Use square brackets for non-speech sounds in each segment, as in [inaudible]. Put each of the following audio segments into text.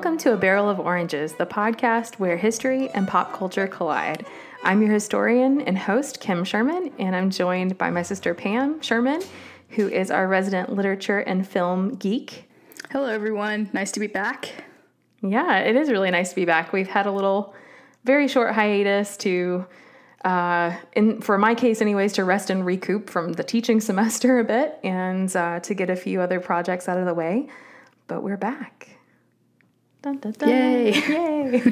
Welcome to A Barrel of Oranges, the podcast where history and pop culture collide. I'm your historian and host, Kim Sherman, and I'm joined by my sister, Pam Sherman, who is our resident literature and film geek. Hello, everyone. Nice to be back. Yeah, it is really nice to be back. We've had a little, very short hiatus to, uh, in for my case, anyways, to rest and recoup from the teaching [laughs] semester a bit and uh, to get a few other projects out of the way. But we're back. Dun, dun, dun. Yay. [laughs] Yay.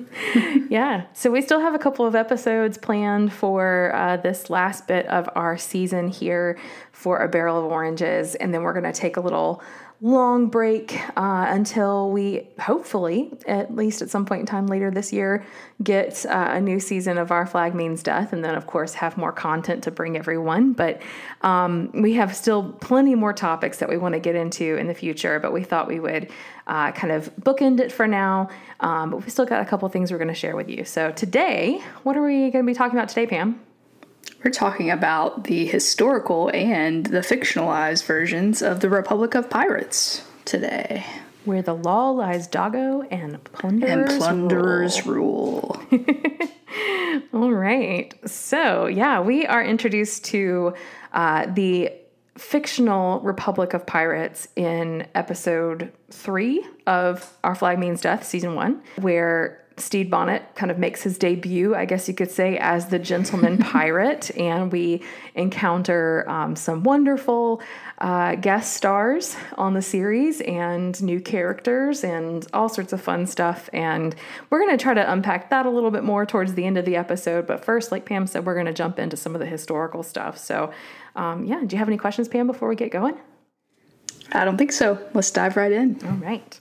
[laughs] yeah. So we still have a couple of episodes planned for uh, this last bit of our season here for A Barrel of Oranges. And then we're going to take a little long break uh, until we hopefully, at least at some point in time later this year, get uh, a new season of Our Flag Means Death, and then, of course, have more content to bring everyone. But um, we have still plenty more topics that we want to get into in the future, but we thought we would uh, kind of bookend it for now. Um, but we still got a couple things we're going to share with you. So, today, what are we going to be talking about today, Pam? We're talking about the historical and the fictionalized versions of the Republic of Pirates today. Where the law lies doggo and plunderers, And plunderers rule. [laughs] All right. So, yeah, we are introduced to uh, the fictional Republic of Pirates in episode three of Our Flag Means Death, season one, where Stede Bonnet kind of makes his debut, I guess you could say, as the gentleman [laughs] pirate. And we encounter um, some wonderful uh, guest stars on the series and new characters and all sorts of fun stuff. And we're going to try to unpack that a little bit more towards the end of the episode. But first, like Pam said, we're going to jump into some of the historical stuff. So, um, yeah, do you have any questions, Pam, before we get going? I don't think so. Let's dive right in. All right.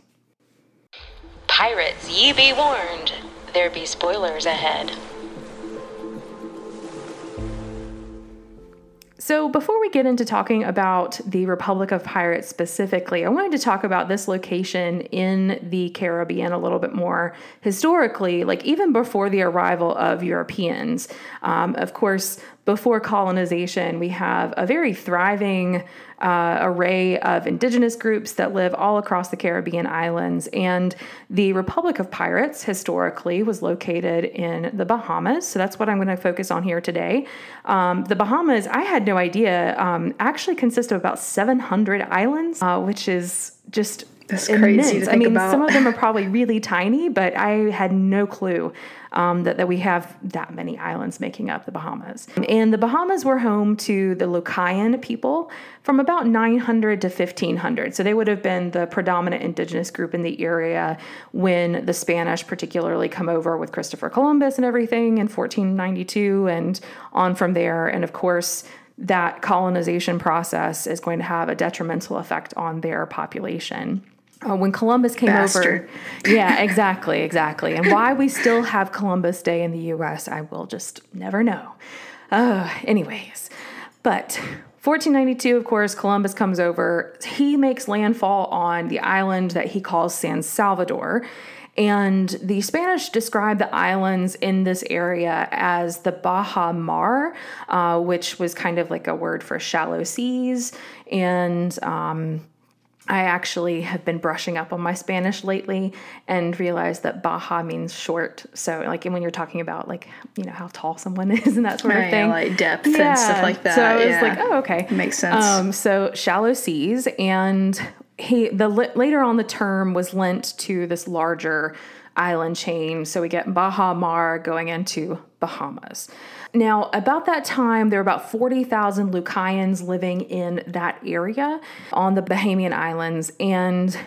Pirates, ye be warned, there be spoilers ahead. So, before we get into talking about the Republic of Pirates specifically, I wanted to talk about this location in the Caribbean a little bit more historically, like even before the arrival of Europeans. Um, of course, before colonization, we have a very thriving uh, array of indigenous groups that live all across the Caribbean islands. And the Republic of Pirates historically was located in the Bahamas. So that's what I'm going to focus on here today. Um, the Bahamas, I had no idea, um, actually consist of about 700 islands, uh, which is just That's immense. crazy to I mean, about. some of them are [laughs] probably really tiny, but I had no clue um, that, that we have that many islands making up the Bahamas. And the Bahamas were home to the Lucayan people from about 900 to 1500. So they would have been the predominant indigenous group in the area when the Spanish, particularly, come over with Christopher Columbus and everything in 1492 and on from there. And of course, that colonization process is going to have a detrimental effect on their population. Uh, when Columbus came Bastard. over, yeah, exactly, exactly. And why we still have Columbus Day in the U.S., I will just never know. Uh, anyways, but 1492, of course, Columbus comes over. He makes landfall on the island that he calls San Salvador. And the Spanish describe the islands in this area as the Baja Mar, uh, which was kind of like a word for shallow seas. And um, I actually have been brushing up on my Spanish lately and realized that Baja means short. So, like, when you're talking about, like, you know, how tall someone [laughs] is and that sort of Right, thing. like depth and stuff like that. So I was yeah. like, oh, okay. Makes sense. Um, so shallow seas, and he the later on the term was lent to this larger island chain. So we get Baja Mar going into Bahamas. Now, about that time, there were about 40,000 Lucayans living in that area on the Bahamian Islands. And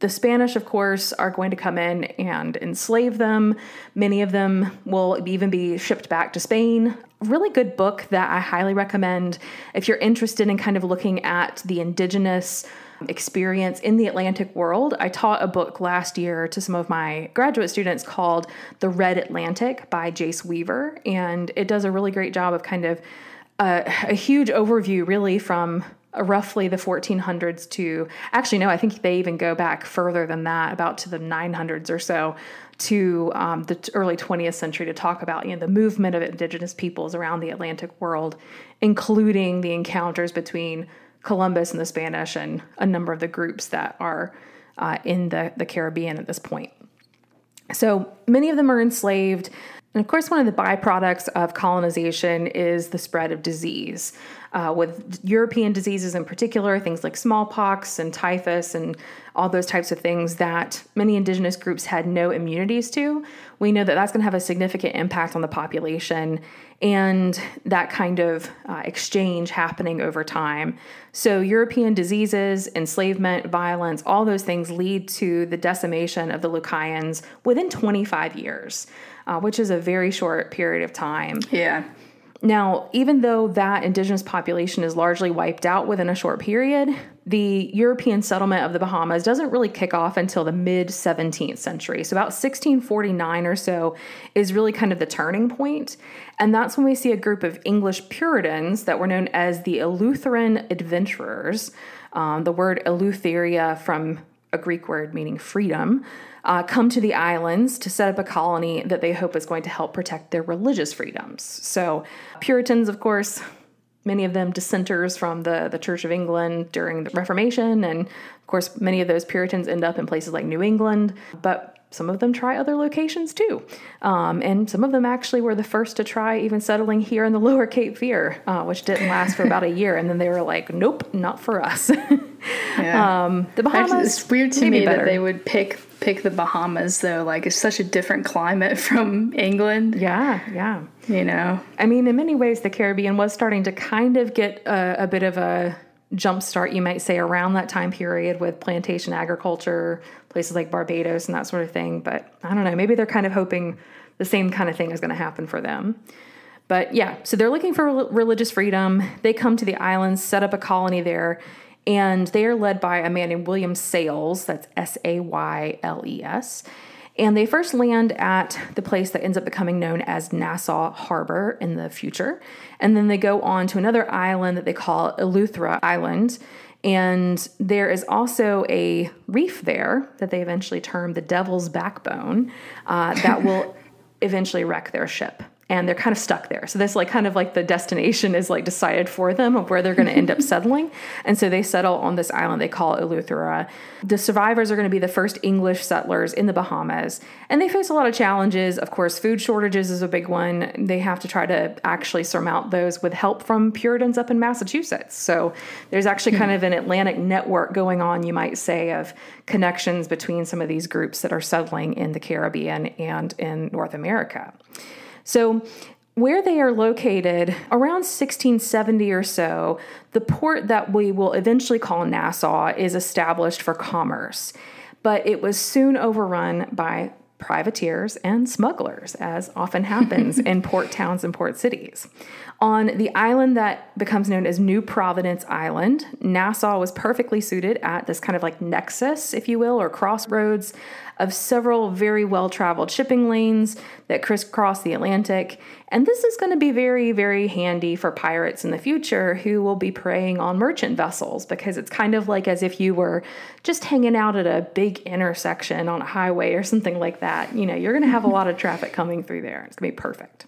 the Spanish, of course, are going to come in and enslave them. Many of them will even be shipped back to Spain. Really good book that I highly recommend if you're interested in kind of looking at the indigenous experience in the Atlantic world. I taught a book last year to some of my graduate students called The Red Atlantic by Jace Weaver, and it does a really great job of kind of uh, a huge overview, really, from roughly the 1400s to actually, no, I think they even go back further than that, about to the 900s or so. To um, the early 20th century to talk about you know the movement of indigenous peoples around the Atlantic world, including the encounters between Columbus and the Spanish and a number of the groups that are uh, in the, the Caribbean at this point. So many of them are enslaved. And of course, one of the byproducts of colonization is the spread of disease. Uh, with European diseases in particular, things like smallpox and typhus and all those types of things that many indigenous groups had no immunities to, we know that that's going to have a significant impact on the population and that kind of uh, exchange happening over time. So, European diseases, enslavement, violence, all those things lead to the decimation of the Lucayans within 25 years, uh, which is a very short period of time. Yeah. Now, even though that indigenous population is largely wiped out within a short period, the European settlement of the Bahamas doesn't really kick off until the mid 17th century. So, about 1649 or so is really kind of the turning point. And that's when we see a group of English Puritans that were known as the Eleutheran Adventurers. Um, the word Eleutheria from a Greek word meaning freedom uh, come to the islands to set up a colony that they hope is going to help protect their religious freedoms. So, Puritans, of course, many of them dissenters from the, the Church of England during the Reformation. And of course, many of those Puritans end up in places like New England, but some of them try other locations too. Um, and some of them actually were the first to try even settling here in the [laughs] lower Cape Fear, uh, which didn't last for about a year. And then they were like, nope, not for us. [laughs] Yeah. um, the Bahamas. Actually, it's weird to me better. that they would pick pick the Bahamas though. Like it's such a different climate [laughs] from England. Yeah, yeah. You know. I mean, in many ways, the Caribbean was starting to kind of get a, a bit of a jump start, you might say, around that time period with plantation agriculture, places like Barbados and that sort of thing. But I don't know, maybe they're kind of hoping the same kind of thing is going to happen for them. But yeah, so they're looking for rel- religious freedom. They come to the islands, set up a colony there, and they are led by a man named William Sayles. That's S A Y L E S. And they first land at the place that ends up becoming known as Nassau Harbor in the future. And then they go on to another island that they call Eleuthera Island. And there is also a reef there that they eventually term the Devil's Backbone uh, that will [laughs] eventually wreck their ship. And they're kind of stuck there. So this like kind of like the destination is like decided for them of where they're going to end up [laughs] settling. And so they settle on this island they call Eleuthera. The survivors are going to be the first English settlers in the Bahamas. And they face a lot of challenges. Of course, food shortages is a big one. They have to try to actually surmount those with help from Puritans up in Massachusetts. So there's actually kind hmm. of an Atlantic network going on, you might say, of connections between some of these groups that are settling in the Caribbean and in North America. So, where they are located, around 1670 or so, the port that we will eventually call Nassau is established for commerce. But it was soon overrun by privateers and smugglers, as often happens [laughs] in port towns and port cities. On the island that becomes known as New Providence Island, Nassau was perfectly suited at this kind of like nexus, if you will, or crossroads of several very well traveled shipping lanes that crisscross the Atlantic. And this is going to be very, very handy for pirates in the future who will be preying on merchant vessels because it's kind of like as if you were just hanging out at a big intersection on a highway or something like that. You know, you're going to have a lot of traffic coming through there. It's going to be perfect.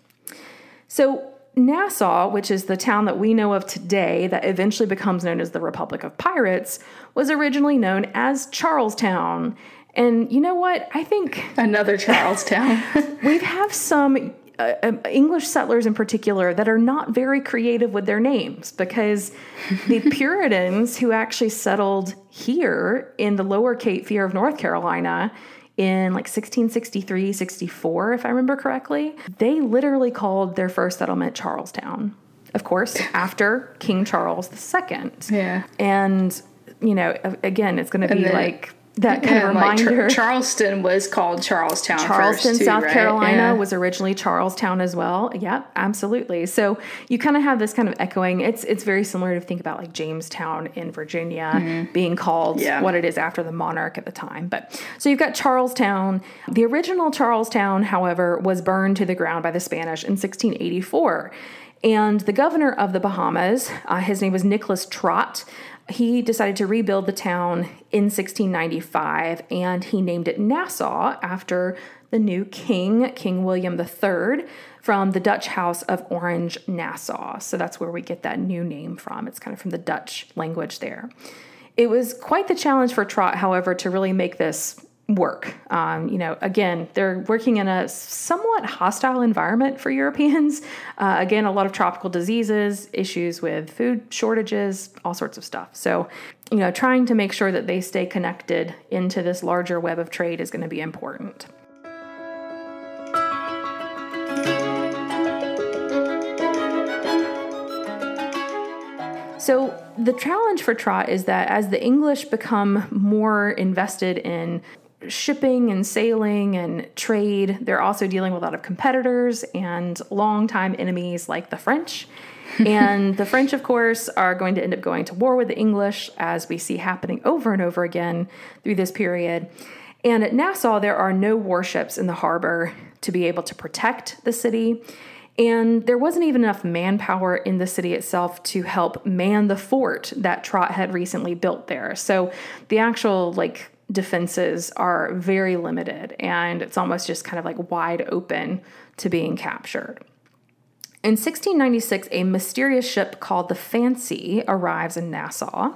So, Nassau, which is the town that we know of today that eventually becomes known as the Republic of Pirates, was originally known as Charlestown. And you know what? I think Another Charlestown. [laughs] we have some uh, um, English settlers in particular that are not very creative with their names because the [laughs] Puritans who actually settled here in the lower Cape Fear of North Carolina in like 1663, 64, if I remember correctly, they literally called their first settlement Charlestown. Of course, [laughs] after King Charles II. yeah. And, you know, again, it's going to be like that kind of And, like, Char- reminder. Charleston was called Charlestown. Charleston, too, South right? Carolina Yeah. was originally Charlestown as well. Yep, absolutely. So you kind of have this kind of echoing. It's it's very similar to think about like Jamestown in Virginia being called Mm-hmm. Yeah. what it is after the monarch at the time. But so you've got Charlestown. The original Charlestown, however, was burned to the ground by the Spanish in 1684. And the governor of the Bahamas, uh, his name was Nicholas Trott, he decided to rebuild the town in 1695 and he named it Nassau after the new king, King William III, from the Dutch House of Orange, Nassau. So that's where we get that new name from. It's kind of from the Dutch language there. It was quite the challenge for Trott, however, to really make this work. Um, you know, again, they're working in a somewhat hostile environment for [laughs] Europeans. Uh, again, a lot of tropical diseases, issues with food shortages, all sorts of stuff. So, you know, trying to make sure that they stay connected into this larger web of trade is going to be important. So, the challenge for Trott is that as the English become more invested in shipping and sailing and trade, they're also dealing with a lot of competitors and longtime enemies like the French. [laughs] and the French, of course, are going to end up going to war with the English, as we see happening over and over again through this period. And at Nassau, there are no warships in the harbor to be able to protect the city. And there wasn't even enough manpower in the city itself to help man the fort that Trott had recently built there. So the actual, like, defenses are very limited and it's almost just kind of like wide open to being captured. In 1696, a mysterious ship called the Fancy arrives in Nassau,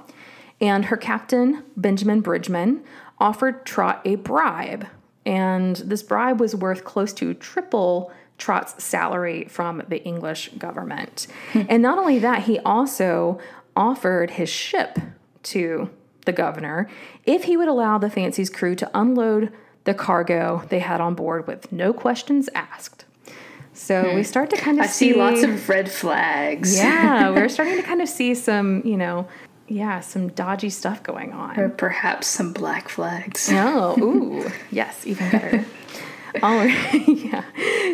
and her captain, Benjamin Bridgeman, offered Trott a bribe. And this bribe was worth close to triple Trott's salary from the English government. Hmm. and not only that, he also offered his ship to the governor if he would allow the Fancy's crew to unload the cargo they had on board with no questions asked. So we hmm. start to kind of I see, lots of red flags. yeah, [laughs] we're starting to kind of see some, you know, yeah, some dodgy stuff going on. Or perhaps some black flags. Oh, [laughs] ooh, yes, even better. [laughs] All right, [laughs] yeah.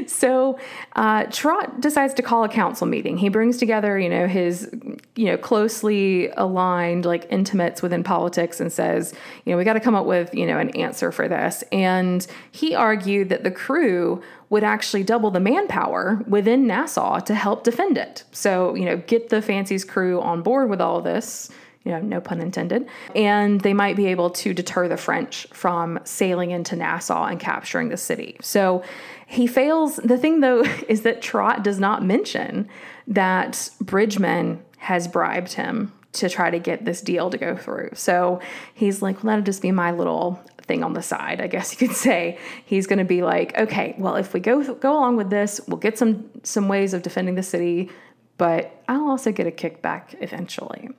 So uh, Trott decides to call a council meeting. He brings together, you know, his, you know, closely aligned, like intimates within politics, and says, you know, we got to come up with, you know, an answer for this. And he argued that the crew would actually double the manpower within Nassau to help defend it. So, you know, get the Fancy's crew on board with all this you know, no pun intended. And they might be able to deter the French from sailing into Nassau and capturing the city. So he fails. The thing, though, [laughs] is that Trott does not mention that Bridgman has bribed him to try to get this deal to go through. So he's like, let it just be my little thing on the side, I guess you could say. He's going to be like, okay, well, if we go go along with this, we'll get some some ways of defending the city, but I'll also get a kickback eventually.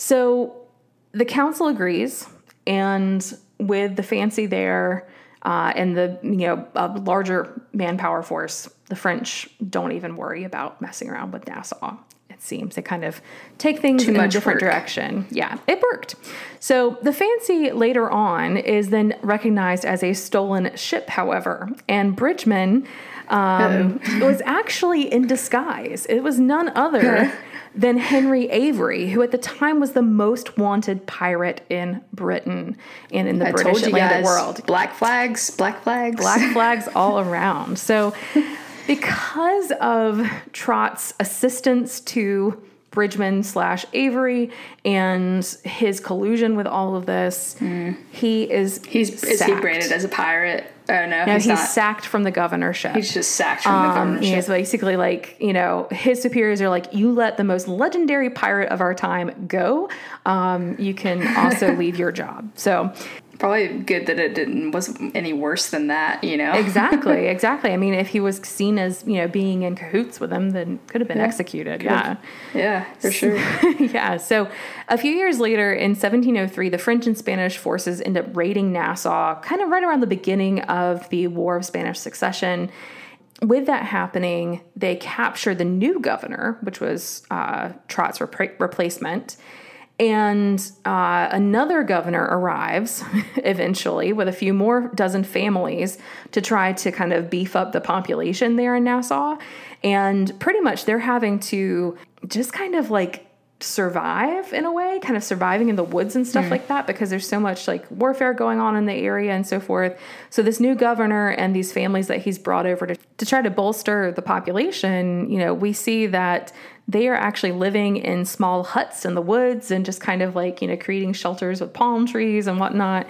So the council agrees, and with the fancy there uh, and the you know a larger manpower force, the French don't even worry about messing around with Nassau. It seems they kind of take things Too in a different work. direction. Yeah, it worked. So the fancy later on is then recognized as a stolen ship, however, and Bridgman um, was actually in disguise. It was none other than Henry Avery, who at the time was the most wanted pirate in Britain and in the I British told you Atlantic guys, world. black flags, black flags. Black [laughs] flags all around. So, [laughs] because of Trott's assistance to Bridgman slash Avery and his collusion with all of this, he is He's is he branded as a pirate? Oh no, No, he's, he's, sacked from the governorship. He's just sacked from the Um, governorship. he's basically like, you know, his superiors are like, you let the most legendary pirate of our time go. Um, you can also [laughs] leave your job. So, Probably good that it didn't wasn't any worse than that. You know, exactly, [laughs] exactly. I mean, if he was seen as, you know, being in cahoots with them, then could have been executed. Yeah. Yeah, for sure. [laughs] yeah. So a few years later, in 1703, the French and Spanish forces end up raiding Nassau, kind of right around the beginning of the War of Spanish Succession. With that happening, they capture the new governor, which was uh, Trott's repra- replacement. And uh, another governor arrives [laughs] eventually with a few more dozen families to try to kind of beef up the population there in Nassau. And pretty much they're having to just kind of like survive in a way, kind of surviving in the woods and stuff like that because there's so much like warfare going on in the area and so forth. So this new governor and these families that he's brought over to, to try to bolster the population, you know, we see that they are actually living in small huts in the woods and just kind of like, you know, creating shelters with palm trees and whatnot.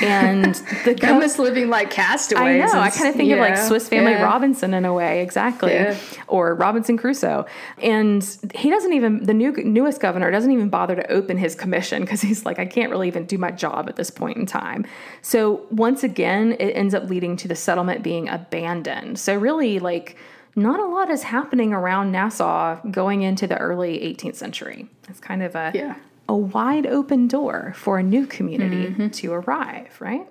And [laughs] the almost living like castaways. I know. I kind of think of like Swiss Family yeah. Robinson in a way, exactly, Yeah. or Robinson Crusoe. And he doesn't even the new newest governor doesn't even bother to open his commission because he's like, I can't really even do my job at this point in time. So once again, it ends up leading to the settlement being abandoned. So really, like. Not a lot is happening around Nassau going into the early 18th century. It's kind of a Yeah. a wide open door for a new community mm-hmm. to arrive, right?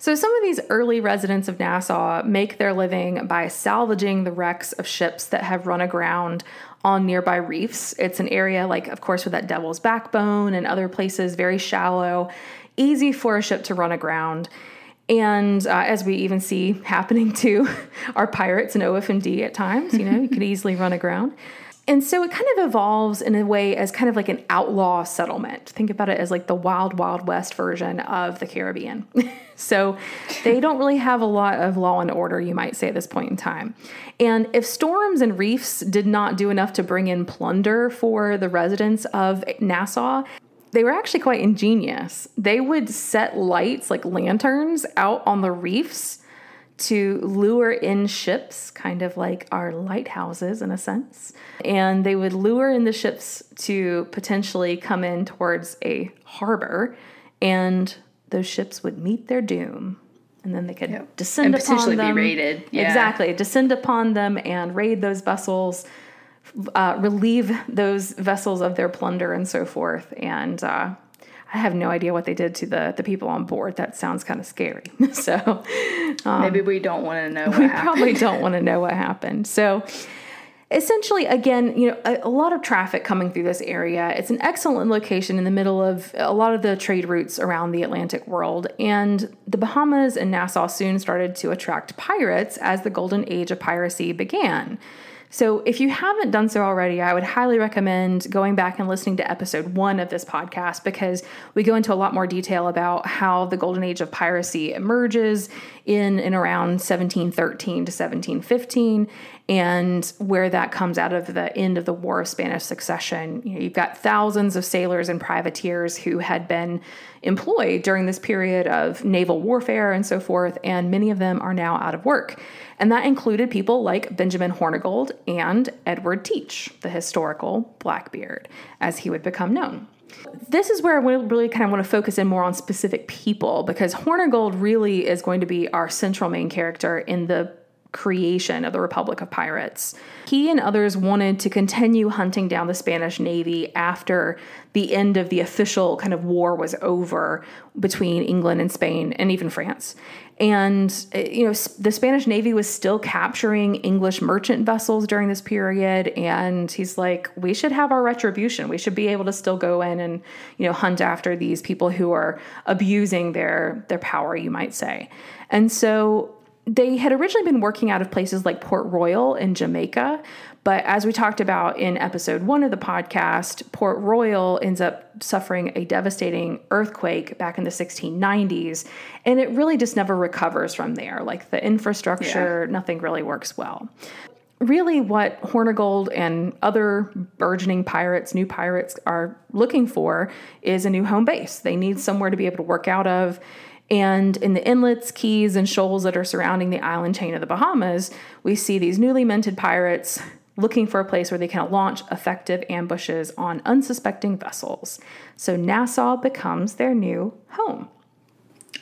So, some of these early residents of Nassau make their living by salvaging the wrecks of ships that have run aground on nearby reefs. It's an area, like, of course, with that Devil's Backbone and other places, very shallow, easy for a ship to run aground. And uh, as we even see [laughs] happening to [laughs] our pirates in OFMD at times, you know, you could [laughs] easily run aground. And so it kind of evolves in a way as kind of like an outlaw settlement. Think about it as like the wild, wild west version of the Caribbean. so they don't really have a lot of law and order, you might say, at this point in time. And if storms and reefs did not do enough to bring in plunder for the residents of Nassau, they were actually quite ingenious. They would set lights like lanterns out on the reefs to lure in ships, kind of like our lighthouses in a sense. And they would lure in the ships to potentially come in towards a harbor, and those ships would meet their doom. And then they could Yep. descend And upon potentially be them. raided, yeah. Exactly. Descend upon them and raid those vessels, uh, relieve those vessels of their plunder and so forth. And uh, I have no idea what they did to the, the people on board. That sounds kind of scary. [laughs] so Maybe we don't want to know what we happened. probably don't [laughs] want to know what happened. So essentially again you know a, a lot of traffic coming through this area it's an excellent location in the middle of a lot of the trade routes around the atlantic world and the bahamas and nassau soon started to attract pirates as the golden age of piracy began so if you haven't done so already, I would highly recommend going back and listening to episode one of this podcast because we go into a lot more detail about how the golden age of piracy emerges in and around 1713 to 1715 and where that comes out of the end of the War of Spanish Succession. You know, you've got thousands of sailors and privateers who had been employed during this period of naval warfare and so forth, and many of them are now out of work. And that included people like Benjamin Hornigold and Edward Teach, the historical Blackbeard, as he would become known. This is where I really kind of want to focus in more on specific people because Hornigold really is going to be our central main character in the creation of the Republic of Pirates. He and others wanted to continue hunting down the Spanish Navy after the end of the official kind of war was over between England and Spain and even France. And, uh, you know, the Spanish Navy was still capturing English merchant vessels during this period. And he's like, we should have our retribution. We should be able to still go in and, you know, hunt after these people who are abusing their, their power, you might say. And so they had originally been working out of places like Port Royal in Jamaica, but as we talked about in episode one of the podcast, Port Royal ends up suffering a devastating earthquake back in the 1690s, and it really just never recovers from there. Like the infrastructure, nothing really works well. Really, what Hornigold and other burgeoning pirates, new pirates, are looking for is a new home base. They need somewhere to be able to work out of. And in the inlets, keys, and shoals that are surrounding the island chain of the Bahamas, we see these newly minted pirates looking for a place where they can launch effective ambushes on unsuspecting vessels. So Nassau becomes their new home.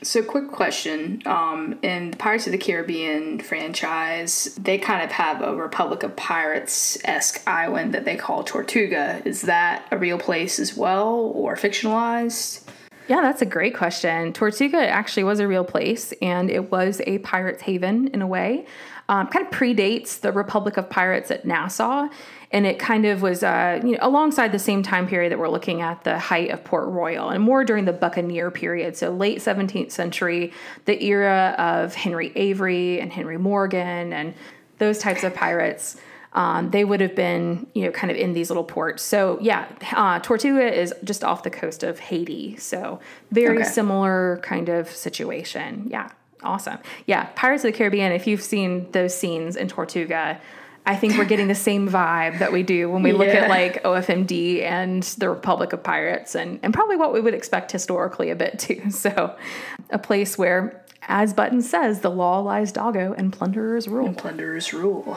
So, quick question. Um, in the Pirates of the Caribbean franchise, they kind of have a Republic of Pirates esque island that they call Tortuga. Is that a real place as well or fictionalized? Yeah, that's a great question. Tortuga actually was a real place, and it was a pirate's haven in a way. Um, kind of predates the Republic of Pirates at Nassau, and it kind of was, uh, you know, alongside the same time period that we're looking at the height of Port Royal, and more during the Buccaneer period, so late 17th century, the era of Henry Avery and Henry Morgan, and those types of pirates. Um, they would have been, you know, kind of in these little ports. So yeah, uh, Tortuga is just off the coast of Haiti. So very Okay. similar kind of situation. Yeah, awesome. Yeah, Pirates of the Caribbean. If you've seen those scenes in Tortuga, I think we're getting the same vibe that we do when we look at like OFMD and the Republic of Pirates, and, and probably what we would expect historically a bit too. [laughs] So, a place where, as Button says, the law lies doggo and plunderers rule. Plunderers rule.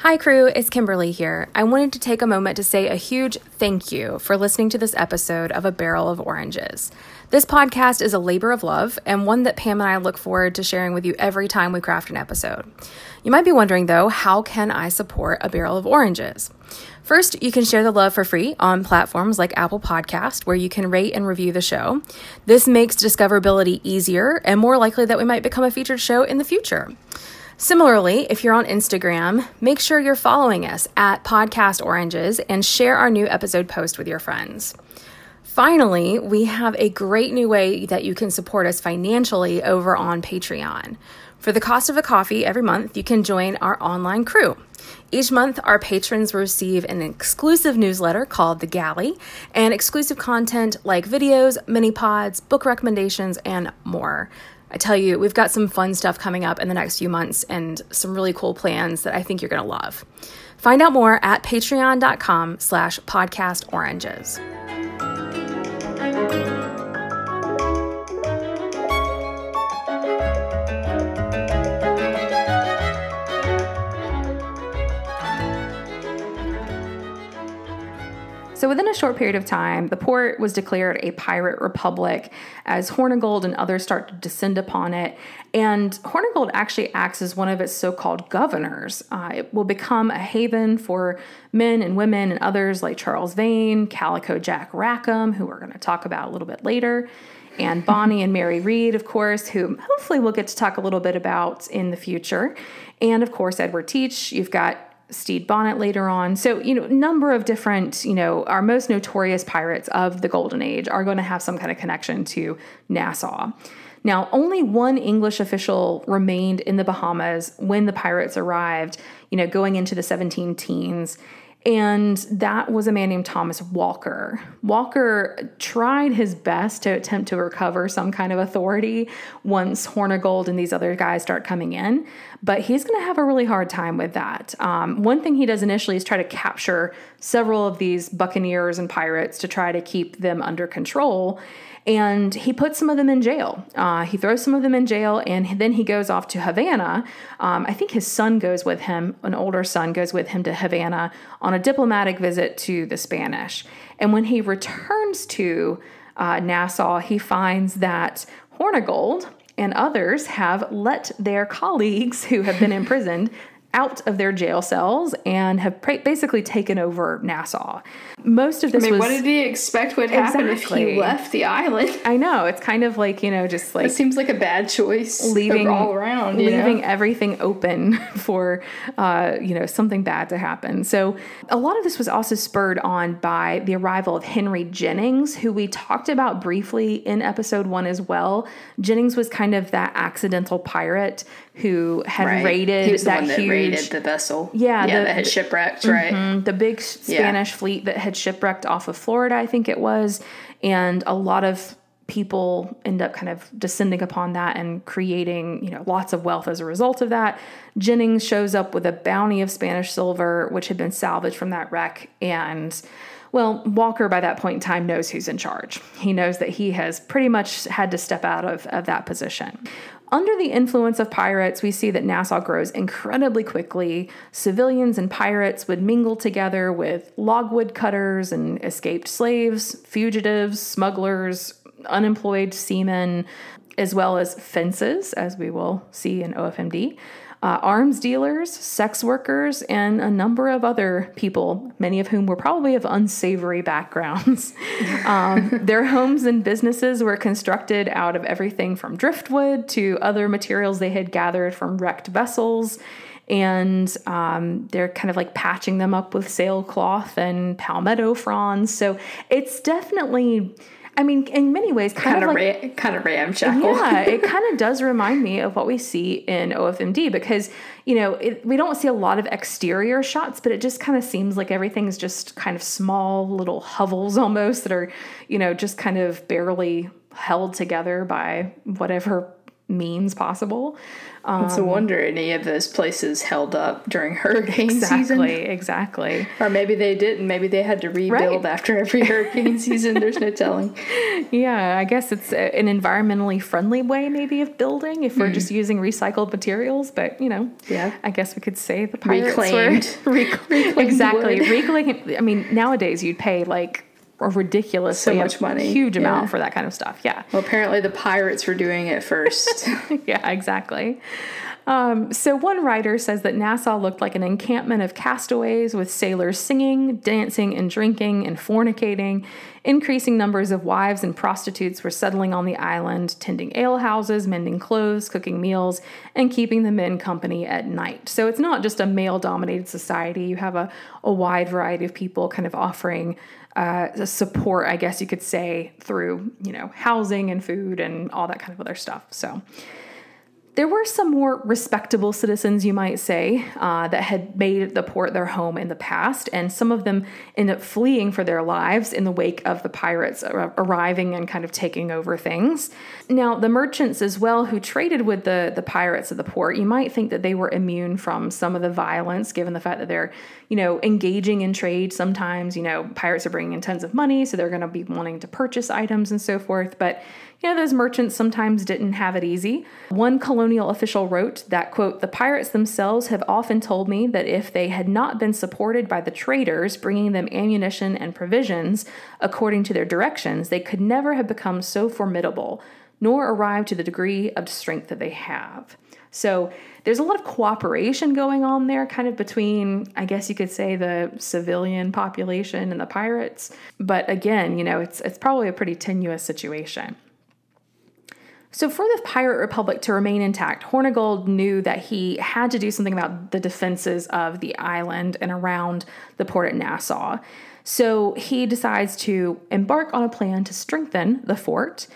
Hi, crew, it's Kimberly here. I wanted to take a moment to say a huge thank you for listening to this episode of A Barrel of Oranges. This podcast is a labor of love and one that Pam and I look forward to sharing with you every time we craft an episode. You might be wondering, though, how can I support A Barrel of Oranges? First, you can share the love for free on platforms like Apple Podcast, where you can rate and review the show. This makes discoverability easier and more likely that we might become a featured show in the future. Similarly, if you're on Instagram, make sure you're following us at Podcast Oranges and share our new episode post with your friends. Finally, we have a great new way that you can support us financially over on Patreon. For the cost of a coffee every month, you can join our online crew. Each month, our patrons receive an exclusive newsletter called The Galley and exclusive content like videos, mini pods, book recommendations, and more. I tell you, we've got some fun stuff coming up in the next few months and some really cool plans that I think you're going to love. Find out more at patreon.com slash podcast oranges thank you So, within a short period of time, the port was declared a pirate republic as Hornigold and others start to descend upon it. And Hornigold actually acts as one of its so called governors. Uh, it will become a haven for men and women and others like Charles Vane, Calico Jack Rackham, who we're going to talk about a little bit later, and Bonny and Mary Read, of course, who hopefully we'll get to talk a little bit about in the future. And of course, Edward Teach. You've got Stede Bonnet later on. So, you know, number of different, you know, our most notorious pirates of the Golden Age are going to have some kind of connection to Nassau. Now, only one English official remained in the Bahamas when the pirates arrived, you know, going into the 17 teens. And that was a man named Thomas Walker. Walker tried his best to attempt to recover some kind of authority once Hornigold and these other guys start coming in, but he's going to have a really hard time with that. Um, one thing he does initially is try to capture several of these buccaneers and pirates to try to keep them under control and he puts some of them in jail. Uh, he throws some of them in jail, and then he goes off to Havana. Um, I think his son goes with him, an older son goes with him to Havana on a diplomatic visit to the Spanish. And when he returns to uh, Nassau, he finds that Hornigold and others have let their colleagues who have been imprisoned out of their jail cells and have pra- basically taken over Nassau. Most of this I mean, was. what did he expect would happen if he left the island? [laughs] I know it's kind of like you know just like It seems like a bad choice leaving all around. You leaving know? everything open [laughs] for uh, you know something bad to happen. So a lot of this was also spurred on by the arrival of Henry Jennings, who we talked about briefly in episode one as well. Jennings was kind of that accidental pirate who had Right. raided he was the that one that huge raided the vessel. Yeah, yeah, the- that had shipwrecked, right? Mm, the big Spanish fleet that had shipwrecked off of Florida, I think it was, and a lot of people end up kind of descending upon that and creating, you know, lots of wealth as a result of that. Jennings shows up with a bounty of Spanish silver which had been salvaged from that wreck and well, Walker by that point in time knows who's in charge. He knows that he has pretty much had to step out of, of that position. Under the influence of pirates, we see that Nassau grows incredibly quickly. Civilians and pirates would mingle together with logwood cutters and escaped slaves, fugitives, smugglers, unemployed seamen, as well as fences, as we will see in OFMD, uh, arms dealers, sex workers, and a number of other people, many of whom were probably of unsavory backgrounds. [laughs] um, their homes and businesses were constructed out of everything from driftwood to other materials they had gathered from wrecked vessels. And um, they're kind of like patching them up with sailcloth and palmetto fronds. So it's definitely, I mean, in many ways, kind, Kind of of like ra- kind of ramshackle. yeah, it [laughs] kind of does remind me of what we see in OFMD because, you know, it, we don't see a lot of exterior shots, but it just kind of seems like everything's just kind of small little hovels [laughs] almost that are, you know, just kind of barely held together by whatever means possible. It's a um, wonder any of those places held up during [laughs] hurricane Exactly, season. exactly. exactly. Or maybe they didn't. Maybe they had to rebuild Right. after every hurricane [laughs] season. There's no telling. Yeah, I guess it's an environmentally friendly way, maybe, of building if we're hmm. just using recycled materials. But you know, Yeah. I guess we could say the pirates Reclaimed. were [laughs] Rec- Reclaimed exactly reclaimed. I mean, nowadays you'd pay like ridiculously So much money, huge amount yeah. for that kind of stuff. Yeah, Well, apparently the pirates were doing it first. [laughs] yeah, exactly. Um, so one writer says that Nassau looked like an encampment of castaways with sailors singing, dancing, and drinking and fornicating. Increasing numbers of wives and prostitutes were settling on the island, tending alehouses, mending clothes, cooking meals, and keeping the men company at night. So it's not just a male dominated society. You have a, a wide variety of people kind of offering uh, support, I guess you could say, through, you know, housing and food and all that kind of other stuff. So there were some more respectable citizens, you might say, uh, that had made the port their home in the past, and some of them ended up fleeing for their lives in the wake of the pirates ar- arriving and kind of taking over things. Now, the merchants as well who traded with the, the pirates of the port, you might think that they were immune from some of the violence, given the fact that they're, you know, engaging in trade. Sometimes, you know, pirates are bringing in tons of money, so they're going to be wanting to purchase items and so forth. But you know, those merchants sometimes didn't have it easy. One colonial official wrote that, quote, the pirates themselves have often told me that if they had not been supported by the traders bringing them ammunition and provisions according to their directions, they could never have become so formidable, nor arrived to the degree of strength that they have. So there's a lot of cooperation going on there, kind of between, I guess you could say, the civilian population and the pirates. But again, you know, it's it's probably a pretty tenuous situation. So, for the Pirate Republic to remain intact, Hornigold knew that he had to do something about the defenses of the island and around the port at Nassau. So, he decides to embark on a plan to strengthen the fort.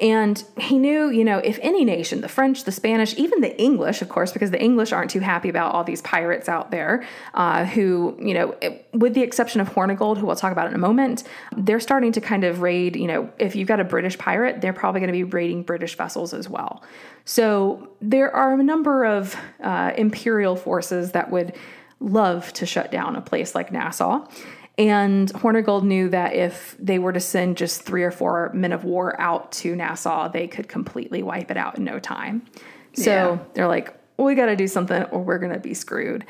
And he knew, you know, if any nation, the French, the Spanish, even the English, of course, because the English aren't too happy about all these pirates out there, uh, who, you know, it- with the exception of Hornigold, who we'll talk about in a moment, they're starting to kind of raid, you know, if you've got a British pirate, they're probably going to be raiding British vessels as well. So there are a number of uh, imperial forces that would love to shut down a place like Nassau. And Hornigold knew that if they were to send just three or four men of war out to Nassau, they could completely wipe it out in no time. So Yeah. they're like, we got to do something or we're going to be screwed.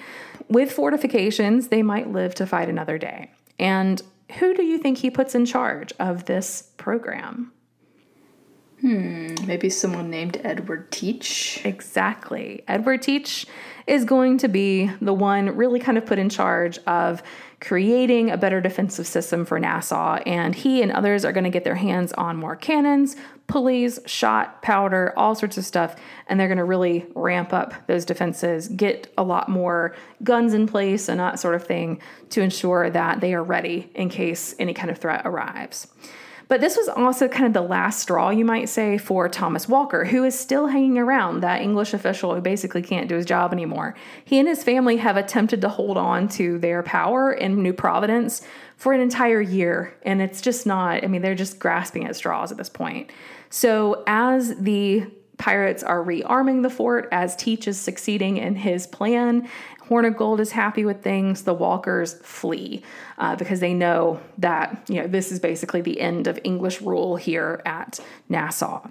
With fortifications, they might live to fight another day. And who do you think he puts in charge of this program? Hmm, maybe someone named Edward Teach. Exactly. Edward Teach is going to be the one really kind of put in charge of creating a better defensive system for Nassau. And he and others are going to get their hands on more cannons, pulleys, shot, powder, all sorts of stuff. And they're going to really ramp up those defenses, get a lot more guns in place and that sort of thing to ensure that they are ready in case any kind of threat arrives. But this was also kind of the last straw, you might say, for Thomas Walker, who is still hanging around, that English official who basically can't do his job anymore. He and his family have attempted to hold on to their power in New Providence for an entire year, and it's just not, I mean, they're just grasping at straws at this point. So, as the pirates are rearming the fort, as Teach is succeeding in his plan, Hornigold is happy with things. The Walkers flee uh, because they know that you know this is basically the end of English rule here at Nassau.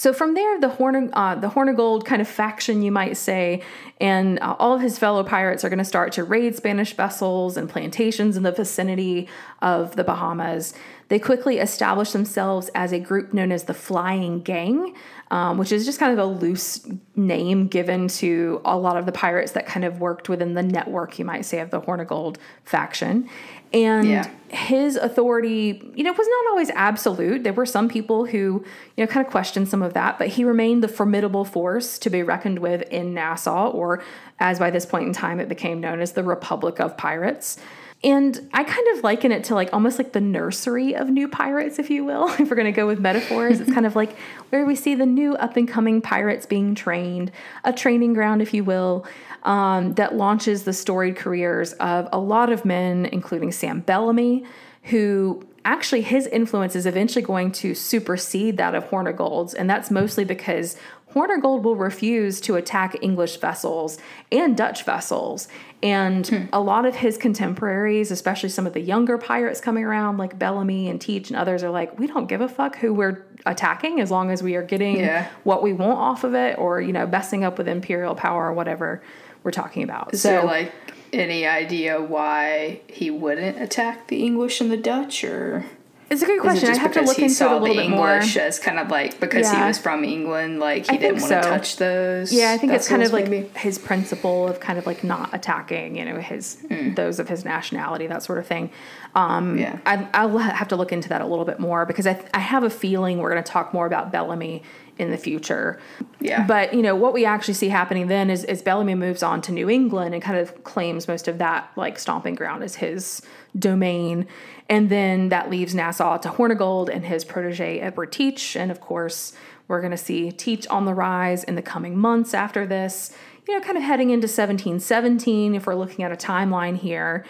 So from there, the Horn, uh, the Hornigold kind of faction, you might say, and uh, all of his fellow pirates are going to start to raid Spanish vessels and plantations in the vicinity of the Bahamas. They quickly established themselves as a group known as the Flying Gang, um, which is just kind of a loose name given to a lot of the pirates that kind of worked within the network, you might say, of the Hornigold faction. And Yeah. his authority, you know, was not always absolute. There were some people who, you know, kind of questioned some of that, but he remained the formidable force to be reckoned with in Nassau, or as by this point in time it became known as the Republic of Pirates. And I kind of liken it to like almost like the nursery of new pirates, if you will. [laughs] If we're going to go with metaphors, it's kind of like where we see the new up and coming pirates being trained, a training ground, if you will, um, that launches the storied careers of a lot of men, including Sam Bellamy, who actually his influence is eventually going to supersede that of Hornigold's, and that's mostly because Hornigold will refuse to attack English vessels and Dutch vessels. And hmm. a lot of his contemporaries, especially some of the younger pirates coming around, like Bellamy and Teach and others, are like, we don't give a fuck who we're attacking as long as we are getting yeah. what we want off of it or, you know, messing up with imperial power or whatever we're talking about. Is so, like any idea why he wouldn't attack the English and the Dutch or? It's a good question. I have to look into it a little bit English more. as kind of like because yeah. he was from England, like he I didn't want so. to touch those. Yeah, I think it's kind of like maybe. his principle of kind of like not attacking, you know, his mm. those of his nationality, that sort of thing. Um, yeah, I, will have to look into that a little bit more because I, I have a feeling we're going to talk more about Bellamy in the future. Yeah. But, you know, what we actually see happening then is, is Bellamy moves on to New England and kind of claims most of that, like, stomping ground as his domain. And then that leaves Nassau to Hornigold and his protege, Edward Teach. And of course, we're going to see Teach on the rise in the coming months after this, you know, kind of heading into 1717, if we're looking at a timeline here.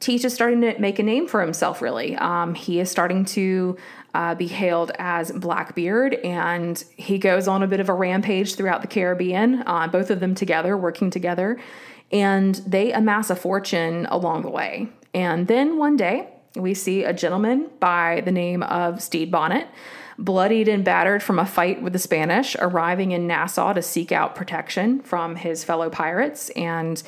Teach is starting to make a name for himself, really. Um, he is starting to uh, be hailed as Blackbeard, and he goes on a bit of a rampage throughout the Caribbean, uh, both of them together, working together, and they amass a fortune along the way. And then one day, we see a gentleman by the name of Stede Bonnet, bloodied and battered from a fight with the Spanish, arriving in Nassau to seek out protection from his fellow pirates. And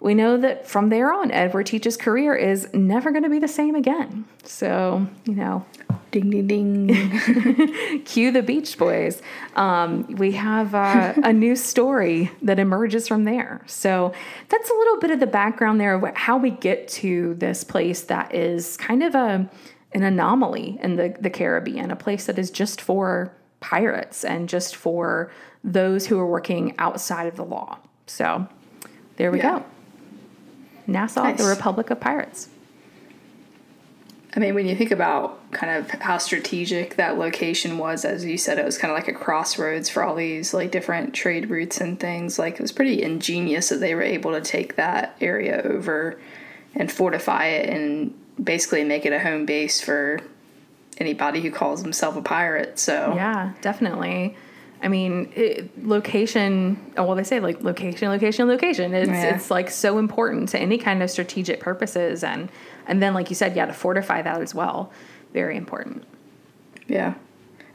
we know that from there on, Edward Teach's career is never going to be the same again. So, you know, ding, ding, ding. [laughs] cue the Beach Boys. Um, we have uh, a new story that emerges from there. So, that's a little bit of the background there of how we get to this place that is kind of a an anomaly in the, the Caribbean, a place that is just for pirates and just for those who are working outside of the law. So, there we yeah. go. Nassau, nice. the Republic of Pirates. I mean, when you think about kind of how strategic that location was, as you said, it was kind of like a crossroads for all these like different trade routes and things. Like it was pretty ingenious that they were able to take that area over and fortify it and basically make it a home base for anybody who calls himself a pirate. So yeah, definitely. I mean, it, location. Oh, well, they say like location, location, location. It's yeah. it's like so important to any kind of strategic purposes, and and then like you said, yeah, to fortify that as well, very important. Yeah,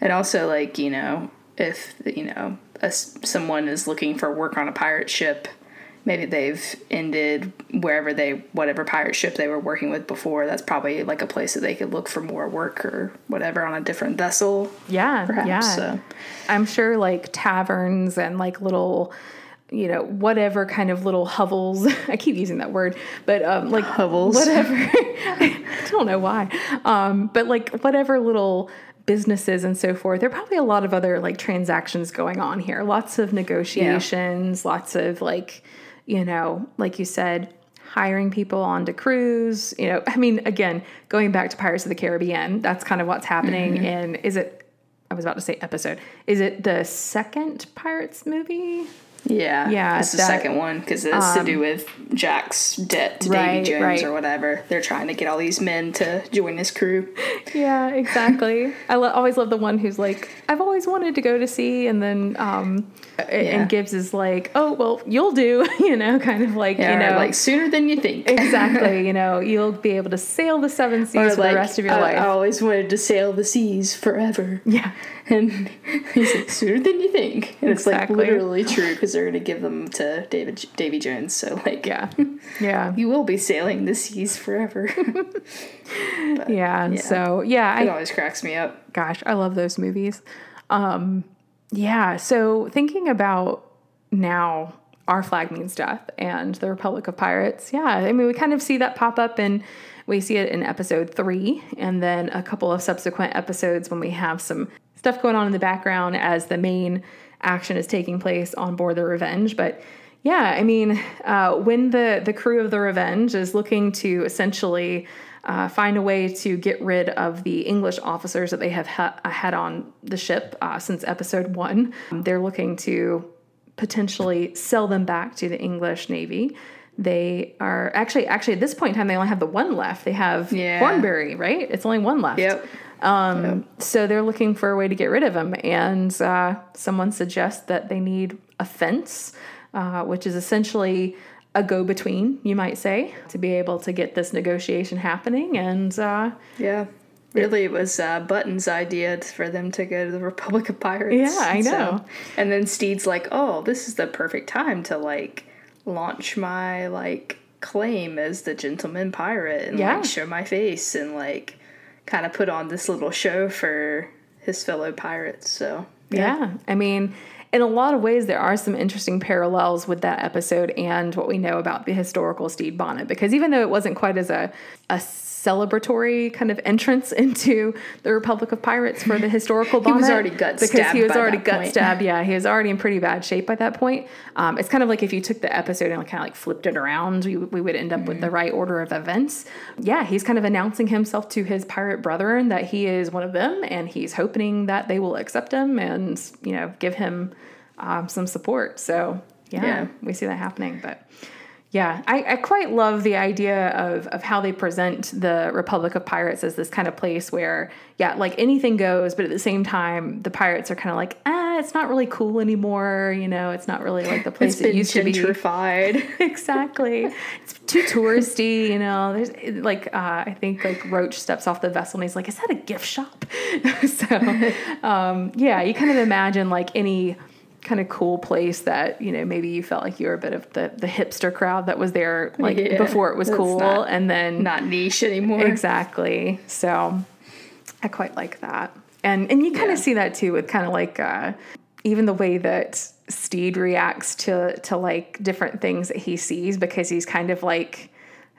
and also like you know if you know a, someone is looking for work on a pirate ship, maybe they've ended wherever they whatever pirate ship they were working with before that's probably like a place that they could look for more work or whatever on a different vessel yeah perhaps, yeah so. i'm sure like taverns and like little you know whatever kind of little hovels [laughs] i keep using that word but um like hovels whatever [laughs] i don't know why um but like whatever little businesses and so forth. There are probably a lot of other like transactions going on here. Lots of negotiations, yeah. lots of like you know, like you said, hiring people onto crews. You know, [laughs] I mean, again, going back to Pirates of the Caribbean, that's kind of what's happening. Mm-hmm. And is it? I was about to say episode. Is it the second Pirates movie? Yeah, yeah, it's the second one because it's um, to do um, with Jack's debt to right, Davy Jones right. or whatever. They're trying to get all these men to join his crew. Yeah, [laughs] exactly. I lo- always love the one who's like, "I've always wanted to go to sea," and then um, yeah. and Gibbs is like, "Oh, well, you'll do," [laughs] you know, kind of like yeah, you know, like sooner than you think. exactly. [laughs] You know, you'll be able to sail the seven seas or for like, the rest of your I, life. I always wanted to sail the seas forever. Yeah. And [laughs] he's like, sooner than you think. And exactly. it's like literally true because they're going to give them to David Davy Jones. So, like, yeah. Yeah. you will be sailing the seas forever. but, yeah, yeah, So, yeah. It I, always cracks me up. Gosh, I love those movies. Um, yeah. So, thinking about now, our flag means death and the Republic of Pirates. Yeah. I mean, we kind of see that pop up in. We see it in episode three, and then a couple of subsequent episodes when we have some stuff going on in the background as the main action is taking place on board the Revenge. But yeah, I mean, uh, when the the crew of the Revenge is looking to essentially uh, find a way to get rid of the English officers that they have ha- had on the ship uh, since episode one, they're looking to potentially sell them back to the English Navy. they are actually actually at this point in time they only have the one left. They have Yeah. Hornberry, right? It's only one left. Yep. Um, So they're looking for a way to get rid of him, and uh, someone suggests that they need a fence, uh, which is essentially a go-between, you might say, to be able to get this negotiation happening. And uh, Yeah. Really, it was uh, Button's idea for them to go to the Republic of Pirates. Yeah, I know. and then Stede's like, "Oh, this is the perfect time to like launch my like claim as the gentleman pirate and Yeah. like show my face and like kind of put on this little show for his fellow pirates." So Yeah. I mean, in a lot of ways, there are some interesting parallels with that episode and what we know about the historical Stede Bonnet. Because even though it wasn't quite as a, a celebratory kind of entrance [laughs] into the Republic of Pirates for the historical [laughs] bonnet, was already gut because he was already gut point. stabbed. Yeah, he was already in pretty bad shape by that point. Um, it's kind of like if you took the episode and kind of like flipped it around, we, we would end up with the right order of events. Yeah, he's kind of announcing himself to his pirate brethren that he is one of them, and he's hoping that they will accept him and you know give him um, some support. So yeah, Yeah. we see that happening, but. Yeah, I, I quite love the idea of, of how they present the Republic of Pirates as this kind of place where, yeah, like anything goes, but at the same time, the pirates are kind of like, ah, it's not really cool anymore. You know, it's not really like the place it used to be. gentrified. [laughs] exactly. It's too touristy, you know. There's like uh, I think like Roach steps off the vessel and he's like, "Is that a gift shop?" [laughs] so um, yeah, you kind of imagine like any kind of cool place that you know maybe you felt like you were a bit of the the hipster crowd that was there like Yeah, before it was cool, not- and then Not niche anymore. Exactly. So I quite like that. And and you kind Yeah. of see that too with kind of like uh even the way that Stede reacts to to like different things that he sees because he's kind of like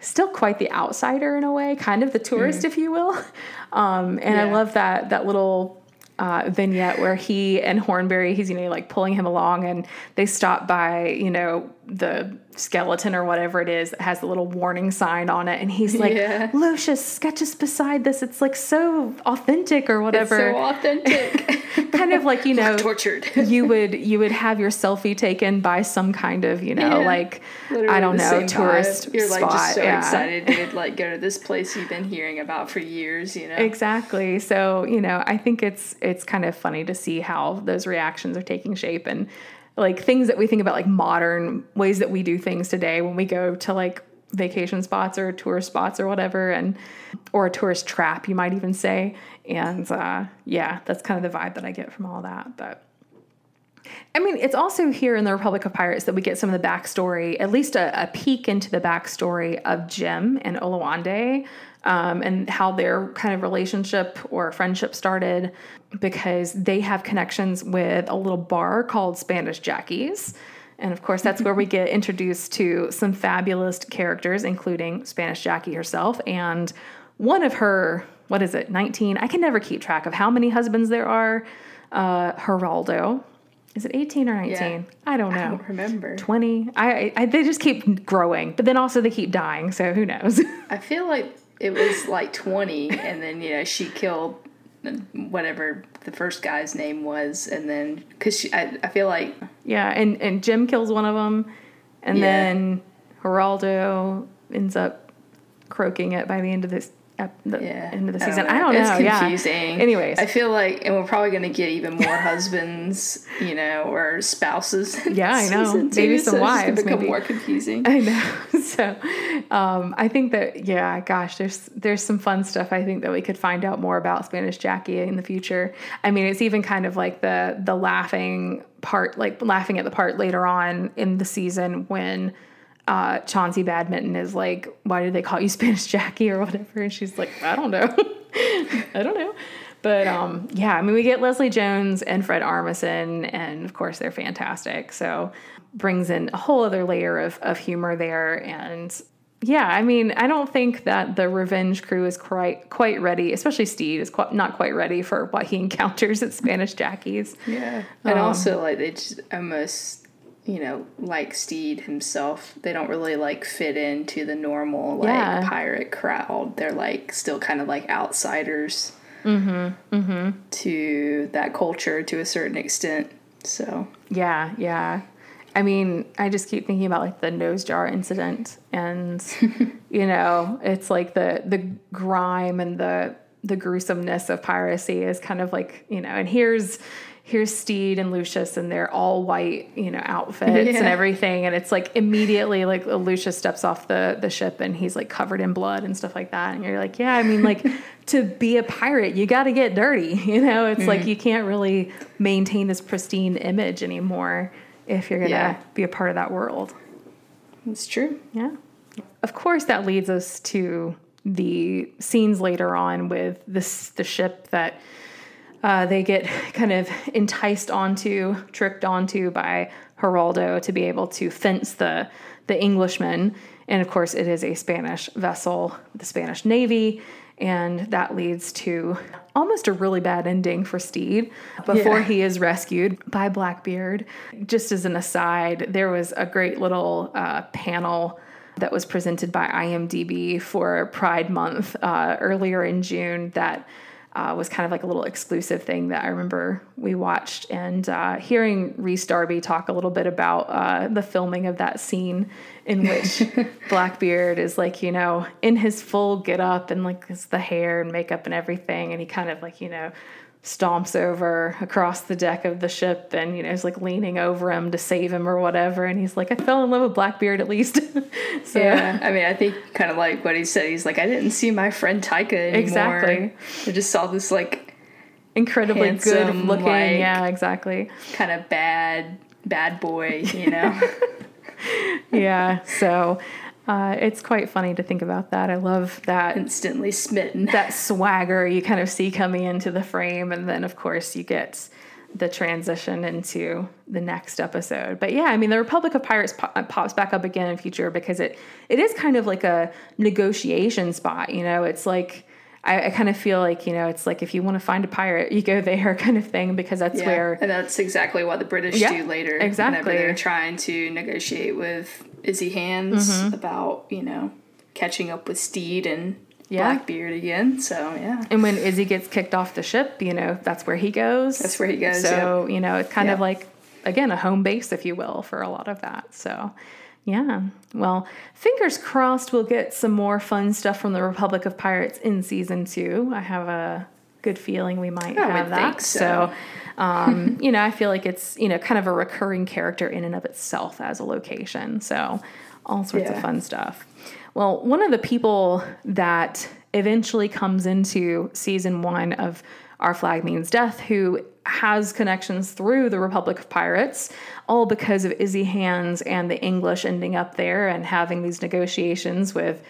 still quite the outsider in a way, kind of the tourist if you will. [laughs] Um and I love that that little uh, vignette where he and Hornberry, he's you know like pulling him along, and they stop by you know the skeleton or whatever it is that has the little warning sign on it, and he's like, Yeah. Lucius, sketches beside this. It's like so authentic or It's whatever. so authentic. [laughs] kind of like you know Tortured. [laughs] you would you would have your selfie taken by some kind of you know Yeah. like Literally I don't know tourist vibe. You're like spot. just so yeah. excited [laughs] to like go to this place you've been hearing about for years. You know. Exactly. So, you know, I think it's it's kind of funny to see how those reactions are taking shape and like things that we think about like modern ways that we do things today when we go to like vacation spots or tourist spots or whatever and or a tourist trap you might even say. And uh yeah that's kind of the vibe that i get from all that but I mean, it's also here in the Republic of Pirates that we get some of the backstory, at least a, a peek into the backstory of Jim and Oluwande um, and how their kind of relationship or friendship started because they have connections with a little bar called Spanish Jackies. And of course, that's where we get introduced to some fabulous characters, including Spanish Jackie herself and one of her, what is it, 19? I can never keep track of how many husbands there are. Uh, Geraldo. Is it 18 or 19? Yeah. I don't know. I don't remember. 20. I, I they just keep growing, but then also they keep dying, so who knows? [laughs] I feel like it was like 20, and then, you know, she killed um, whatever the first guy's name was, and then, because I, I feel like, yeah, and and Jim kills one of them, and Yeah. then Geraldo ends up croaking it by the end of this ep- the yeah. end of the I season. know. I don't know. It's yeah. confusing. Anyways, I feel like, and we're probably going to get even more [laughs] husbands, you know, or spouses. Yeah, I know. season two, Maybe some so it's wives, become maybe. more confusing. I know. [laughs] so, um, I think that yeah, gosh, there's there's some fun stuff. I think that we could find out more about Spanish Jackie in the future. I mean, it's even kind of like the the laughing part, like laughing at the part later on in the season when. Uh, Chauncey Badminton is like, why do they call you [laughs] Spanish Jackie or whatever? And she's like, I don't know. [laughs] I don't know. But um, yeah, I mean, we get Leslie Jones and Fred Armisen, and of course, they're fantastic. So brings in a whole other layer of, of humor there. And yeah, I mean, I don't think that the Revenge crew is quite quite ready, especially Steve is quite, not quite ready for what he [laughs] encounters at Spanish Jackie's. Yeah. And Um, also, like, they just almost, you know, like Stede himself, they don't really, like, fit into the normal, like, Yeah. pirate crowd. They're, like, still kind of like outsiders mm-hmm, mm-hmm. to that culture to a certain extent. So, Yeah, yeah. I mean, I just keep thinking about like the nose jar incident, and [laughs] you know, it's like the the grime and the the gruesomeness of piracy is kind of like you know, and here's here's Stede and Lucius and their all white, you know, outfits yeah. and everything. And it's like immediately like Lucius steps off the the ship and he's like covered in blood and stuff like that. And you're like, yeah, I mean, like [laughs] to be a pirate, you got to get dirty. [laughs] You know, it's mm-hmm. like you can't really maintain this pristine image anymore if you're gonna yeah. be a part of that world. It's true. Yeah. Of course, that leads us to the scenes later on with this the ship that uh, they get [laughs] kind of enticed onto, tricked onto by Geraldo to be able to fence the the Englishmen. And of course, it is a Spanish vessel, the Spanish Navy, and that leads to almost a really bad ending for Stede before yeah. he is rescued by Blackbeard. Just as an aside, there was a great little uh, panel that was presented by IMDb for Pride Month uh, earlier in June that uh, was kind of like a little exclusive thing that I remember we watched. And uh, hearing Rhys Darby talk a little bit about uh, the filming of that scene in which [laughs] Blackbeard is like, you know, in his full get up and like the hair and makeup and everything. And he kind of like, you know, stomps over across the deck of the ship and you know is like leaning over him to save him or whatever. And he's like i fell in love with blackbeard at least. [laughs] So yeah i mean i think kind of like what he said he's like i didn't see my friend taika anymore. Exactly. I just saw this like incredibly good looking like, yeah exactly. kind of bad bad boy you know? [laughs] Yeah so uh, it's quite funny to think about that. I love that instantly smitten. [laughs] That swagger you kind of see coming into the frame, and then of course you get the transition into the next episode. But yeah, I mean, the Republic of Pirates pops back up again in future because it it is kind of like a negotiation spot. You know, it's like. I, I kind of feel like you know it's like if you want to find a pirate, you go [laughs] there kind of thing because that's yeah, where and that's exactly what the British yeah, do later. Exactly, whenever they're trying to negotiate with Izzy Hands mm-hmm. about you know catching up with Stede and yeah. Blackbeard again. So yeah. And when Izzy gets kicked off the ship, you know that's where he goes. That's where he goes. So yep. you know it's kind yep. of like again a home base, if you will, for a lot of that. So. Yeah. Well, fingers crossed we'll get some more fun stuff from the Republic of Pirates in season two. I have a good feeling we might I have that. so. so um, [laughs] you know, I feel like it's, you know, kind of a recurring character in and of itself as a location. So all sorts yeah. of fun stuff. Well, one of the people that eventually comes into season one of Our Flag Means Death, who has connections through the Republic of Pirates, all because of Izzy Hands and the English ending up there and having these negotiations with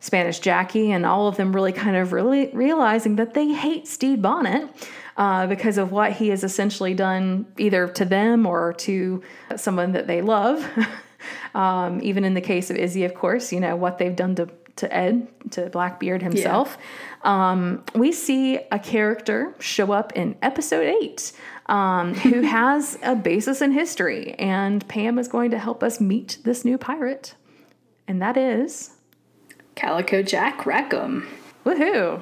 Spanish Jackie, and all of them really kind of really realizing that they hate Stede Bonnet uh, because of what he has essentially done either to them or to someone that they love. [laughs] um, even in the case of Izzy, of course, you know, what they've done to, to Ed, to Blackbeard himself. Yeah. Um, we see a character show up in episode eight um, who [laughs] has a basis in history, and Pam is going to help us meet this new pirate, and that is Calico Jack Rackham. Woohoo!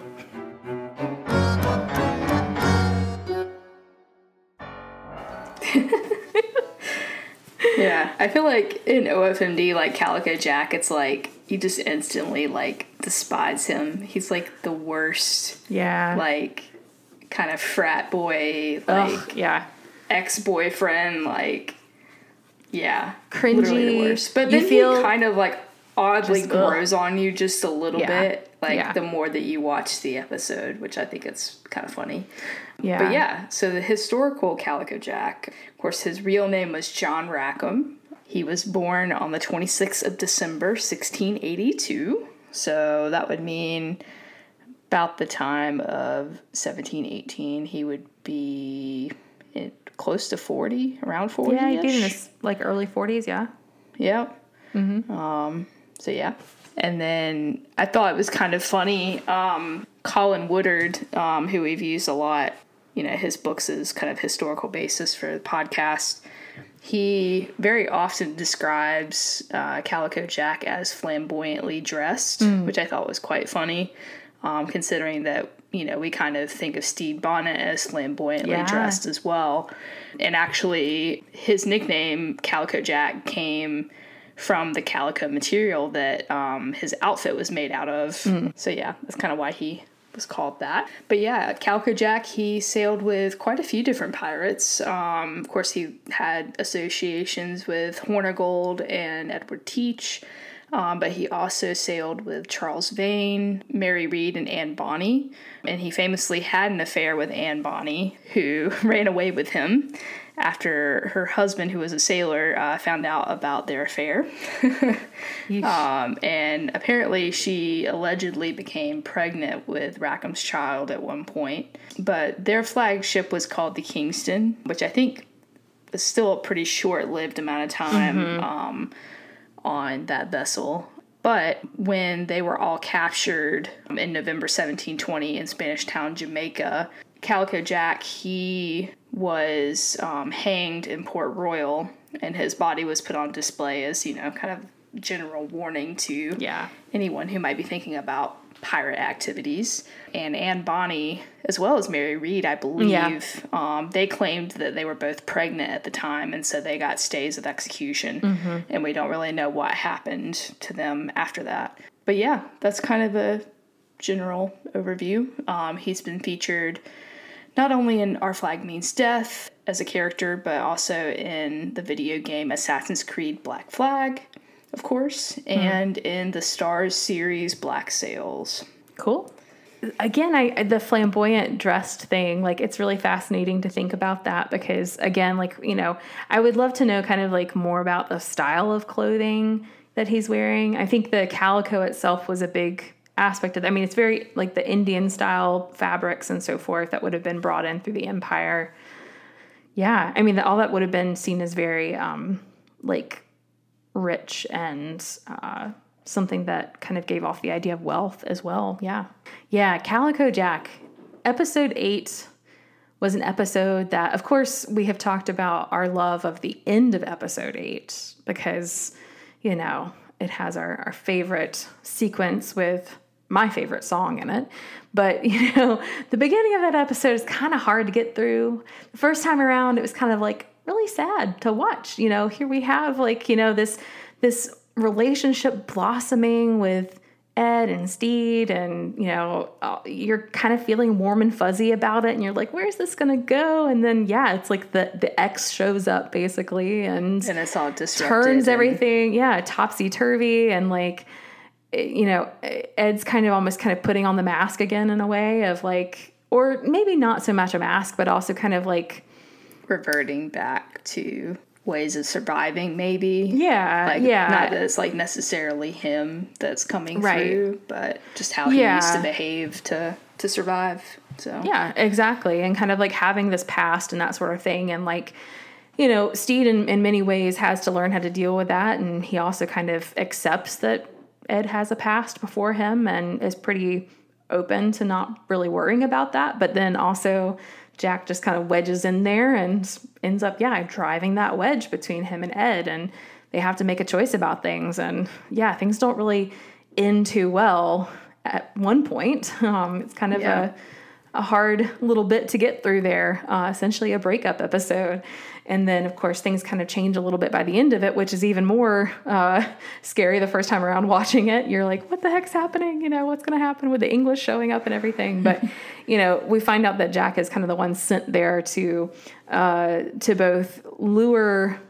yeah, I feel like in OFMD, like Calico Jack, it's like you just instantly like despise him. He's like the worst. Yeah. Like kind of frat boy, like Ugh, yeah, ex boyfriend, like yeah, cringy. The worst. But then feel he kind of like oddly grows ugh. on you just a little yeah. bit, like yeah. the more that you watch the episode, which I think it's kind of funny. Yeah. But yeah, so the historical Calico Jack, of course, his real name was John Rackham. He was born on the 26th of December, 1682. So that would mean about the time of 1718, he would be close to 40, around 40. Yeah, he'd be in his like early 40s, yeah. Yeah. Mm-hmm. Um, so yeah. And then I thought it was kind of funny. Um, Colin Woodard, um, who we've used a lot you know his books as kind of historical basis for the podcast. He very often describes uh, Calico Jack as flamboyantly dressed, mm. which I thought was quite funny, um, considering that you know, we kind of think of Stede Bonnet as flamboyantly Yeah. dressed as well. And actually, his nickname, Calico Jack, came from the calico material that um, his outfit was made out of. So, yeah, that's kind of why he was called that. But yeah, Calico Jack, he sailed with quite a few different pirates. Um, of course, he had associations with Hornigold and Edward Teach. Um, but he also sailed with Charles Vane, Mary Read, and Anne Bonny. And he famously had an affair with Anne Bonny, who [laughs] ran away with him after her husband, who was a sailor, uh, found out about their affair. [laughs] um, and apparently, she allegedly became pregnant with Rackham's child at one point. But their flagship was called the Kingston, which I think was still a pretty short lived amount of time. Um, on that vessel. But when they were all captured in November 1720 in Spanish Town, Jamaica, Calico Jack, he was um, hanged in Port Royal and his body was put on display as, you know, kind of general warning to Yeah. anyone who might be thinking about pirate activities. And Anne Bonny, as well as Mary Read, I believe, um, they claimed that they were both pregnant at the time, and so they got stays of execution. And we don't really know what happened to them after that. But yeah, that's kind of a general overview. Um, he's been featured not only in Our Flag Means Death as a character, but also in the video game Assassin's Creed Black Flag, of course, hmm. and in the Starz series Black Sails. Cool. Again, I the flamboyant dressed thing, like it's really fascinating to think about that because again, like, you know, I would love to know kind of like more about the style of clothing that he's wearing. I think the calico itself was a big aspect of I mean, it's very like the Indian style fabrics and so forth that would have been brought in through the empire. Yeah, I mean, all that would have been seen as very um like rich and uh, something that kind of gave off the idea of wealth as well. Yeah. Yeah. Calico Jack, episode eight was an episode that, of course, we have talked about our love of the end of episode eight because, you know, it has our, our favorite sequence with my favorite song in it. But, [laughs] you know, the beginning of that episode is kind of hard to get through. The first time around, it was kind of like really sad to watch. You know, here we have like, you know, this this relationship blossoming with Ed and Stede, and you know, uh, you're kind of feeling warm and fuzzy about it, and you're like, where's this gonna go? And then, yeah, it's like the the ex shows up basically, and And it's all disrupted. turns everything, yeah, topsy turvy, and like, you know, Ed's kind of almost kind of putting on the mask again in a way of like, or maybe not so much a mask, but also kind of like, reverting back to ways of surviving, maybe. yeah, Like, yeah, Not that it's like necessarily him that's coming Right. through, but just how he Yeah. used to behave to to survive. So Yeah, exactly. And kind of like having this past and that sort of thing. And like, you know, Stede in, in many ways has to learn how to deal with that. And he also kind of accepts that Ed has a past before him and is pretty open to not really worrying about that. But then also, Jack just kind of wedges in there and ends up, yeah, driving that wedge between him and Ed. And they have to make a choice about things. And yeah, things don't really end too well at one point. [laughs] Um, it's kind of Yeah. a a hard little bit to get through there, uh, essentially a breakup episode. And then, of course, things kind of change a little bit by the end of it, which is even more uh, scary the first time around [laughs] watching it. You're like, what the heck's happening? You know, what's going to happen with the English showing up and everything? But, [laughs] you know, we find out that Jack is kind of the one sent there to uh, to both lure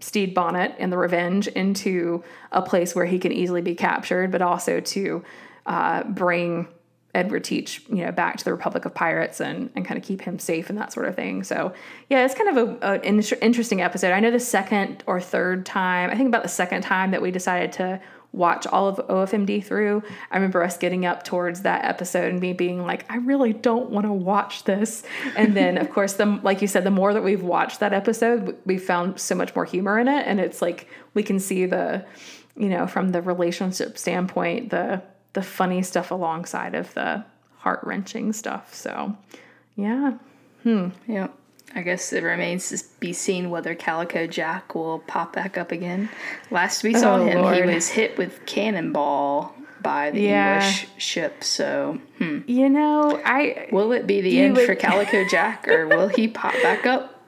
Stede Bonnet and the Revenge into a place where he can easily be captured, but also to uh, bring Edward Teach, you know, back to the Republic of Pirates and, and kind of keep him safe and that sort of thing. So, yeah, it's kind of a, an interesting episode. I know the second or third time, I think about the second time that we decided to watch all of OFMD through. I remember us getting up towards that episode and me being like, I really don't want to watch this. And then, of course, the like you said, the more that we've watched that episode, we found so much more humor in it, and it's like we can see the, you know, from the relationship standpoint, the the funny stuff alongside of the heart wrenching stuff. So, yeah, yeah. I guess it remains to be seen whether Calico Jack will pop back up again. Last we saw Oh, him, Lord. he was hit with cannonball by the Yeah. English ship. So, hmm. You know, I will it be the end would- for Calico Jack, or will he pop back up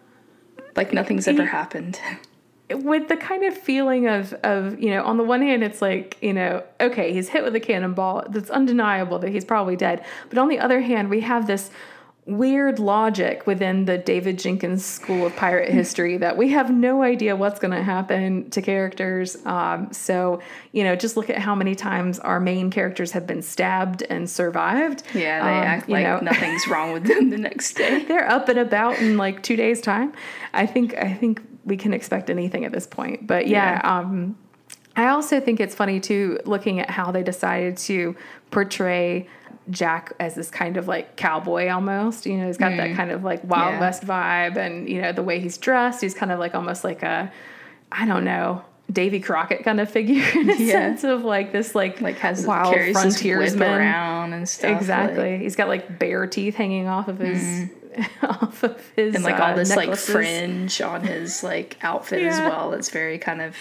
like nothing's [laughs] ever happened? With the kind of feeling of of you know on the one hand it's like you know okay he's hit with a cannonball that's undeniable that he's probably dead. But on the other hand we have this weird logic within the David Jenkins school of pirate history that we have no idea what's going to happen to characters. Um, so you know just look at how many times our main characters have been stabbed and survived. Yeah, they Um, act like know. [laughs] nothing's wrong with them the next day. [laughs] they're up and about in like two days time. I think i think we can expect anything at this point but yeah, um i also think it's funny too looking at how they decided to portray jack as this kind of like cowboy almost you know he's got that kind of like wild Yeah. west vibe and you know the way he's dressed he's kind of like almost like a i don't know Davy Crockett kind of figure [laughs] in a Yeah. sense of like this like Like has wild frontiersman around and stuff. Exactly. like- He's got like bear teeth hanging off of his [laughs] off of his and like uh, all this necklaces. like fringe on his like [laughs] outfit as well. It's very kind of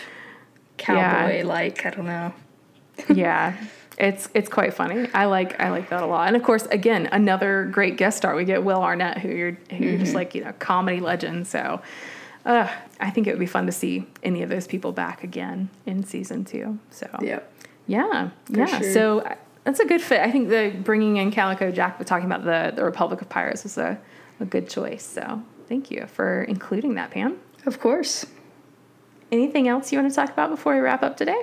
cowboy like. I don't know. [laughs] yeah. It's it's quite funny. I like I like that a lot. And of course, again, another great guest star. We get Will Arnett, who you're who you're Mm-hmm. just like you know comedy legend. So, uh, I think it would be fun to see any of those people back again in season two. So Yep. Yeah, yeah. sure. So uh, that's a good fit. I think the bringing in Calico Jack, but talking about the the Republic of Pirates was a, a good choice. So thank you for including that, Pam. Of course. Anything else you want to talk about before we wrap up today?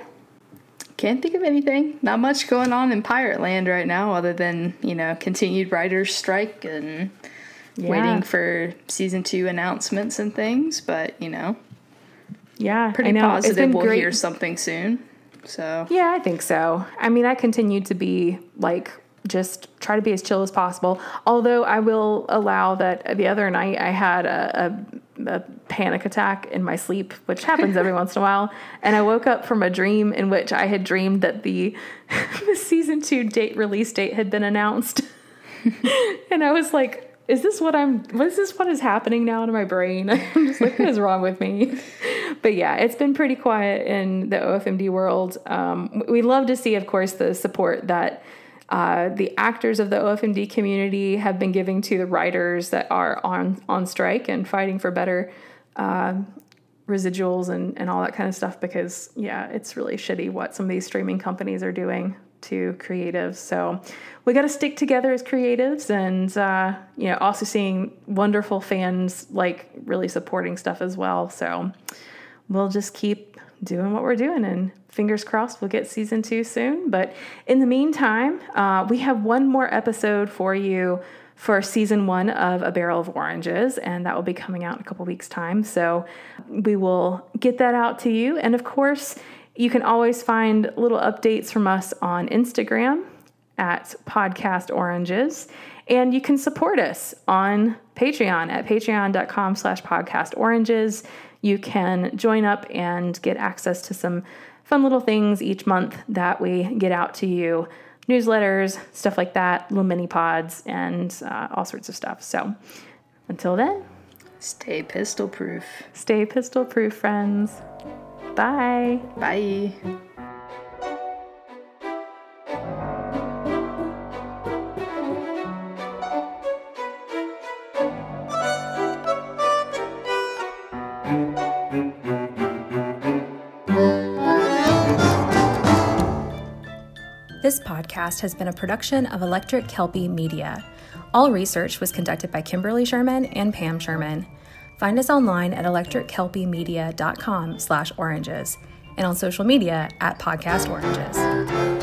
Can't think of anything. Not much going on in Pirate Land right now, other than you know continued writers' strike and Yeah. waiting for season two announcements and things. But you know, Yeah, pretty. Positive we'll great. hear something soon. So Yeah, I think so. I mean, I continue to be like just try to be as chill as possible. Although I will allow that the other night I had a, a, a panic attack in my sleep, which happens every [laughs] once in a while, and I woke up from a dream in which I had dreamed that the, [laughs] the season two date release date had been announced, [laughs] and I was like. Is this what I'm? What is this? What is happening now to my brain? I'm just like, what is wrong with me? But yeah, it's been pretty quiet in the OFMD world. Um, we love to see, of course, the support that uh, the actors of the OFMD community have been giving to the writers that are on on strike and fighting for better uh, residuals and, and all that kind of stuff. Because yeah, it's really shitty what some of these streaming companies are doing to creatives. So we got to stick together as creatives, and uh, you know, also seeing wonderful fans like really supporting stuff as well. So we'll just keep doing what we're doing and fingers crossed we'll get season two soon. But in the meantime uh, we have one more episode for you for season one of a barrel of oranges and that will be coming out in a couple weeks time. So we will get that out to you. And of course you can always find little updates from us on instagram at podcast oranges. And you can support us on patreon at patreon.com slash podcast oranges you can join up and get access to some fun little things each month that we get out to you newsletters stuff like that little mini pods and uh, all sorts of stuff so until then stay pistol proof. stay pistol proof friends bye Bye. Podcast has been a production of Electric Kelpie Media. All research was conducted by Kimberly Sherman and Pam Sherman. Find us online at electrickelpiemedia.com slash oranges and on social media at Podcast Oranges.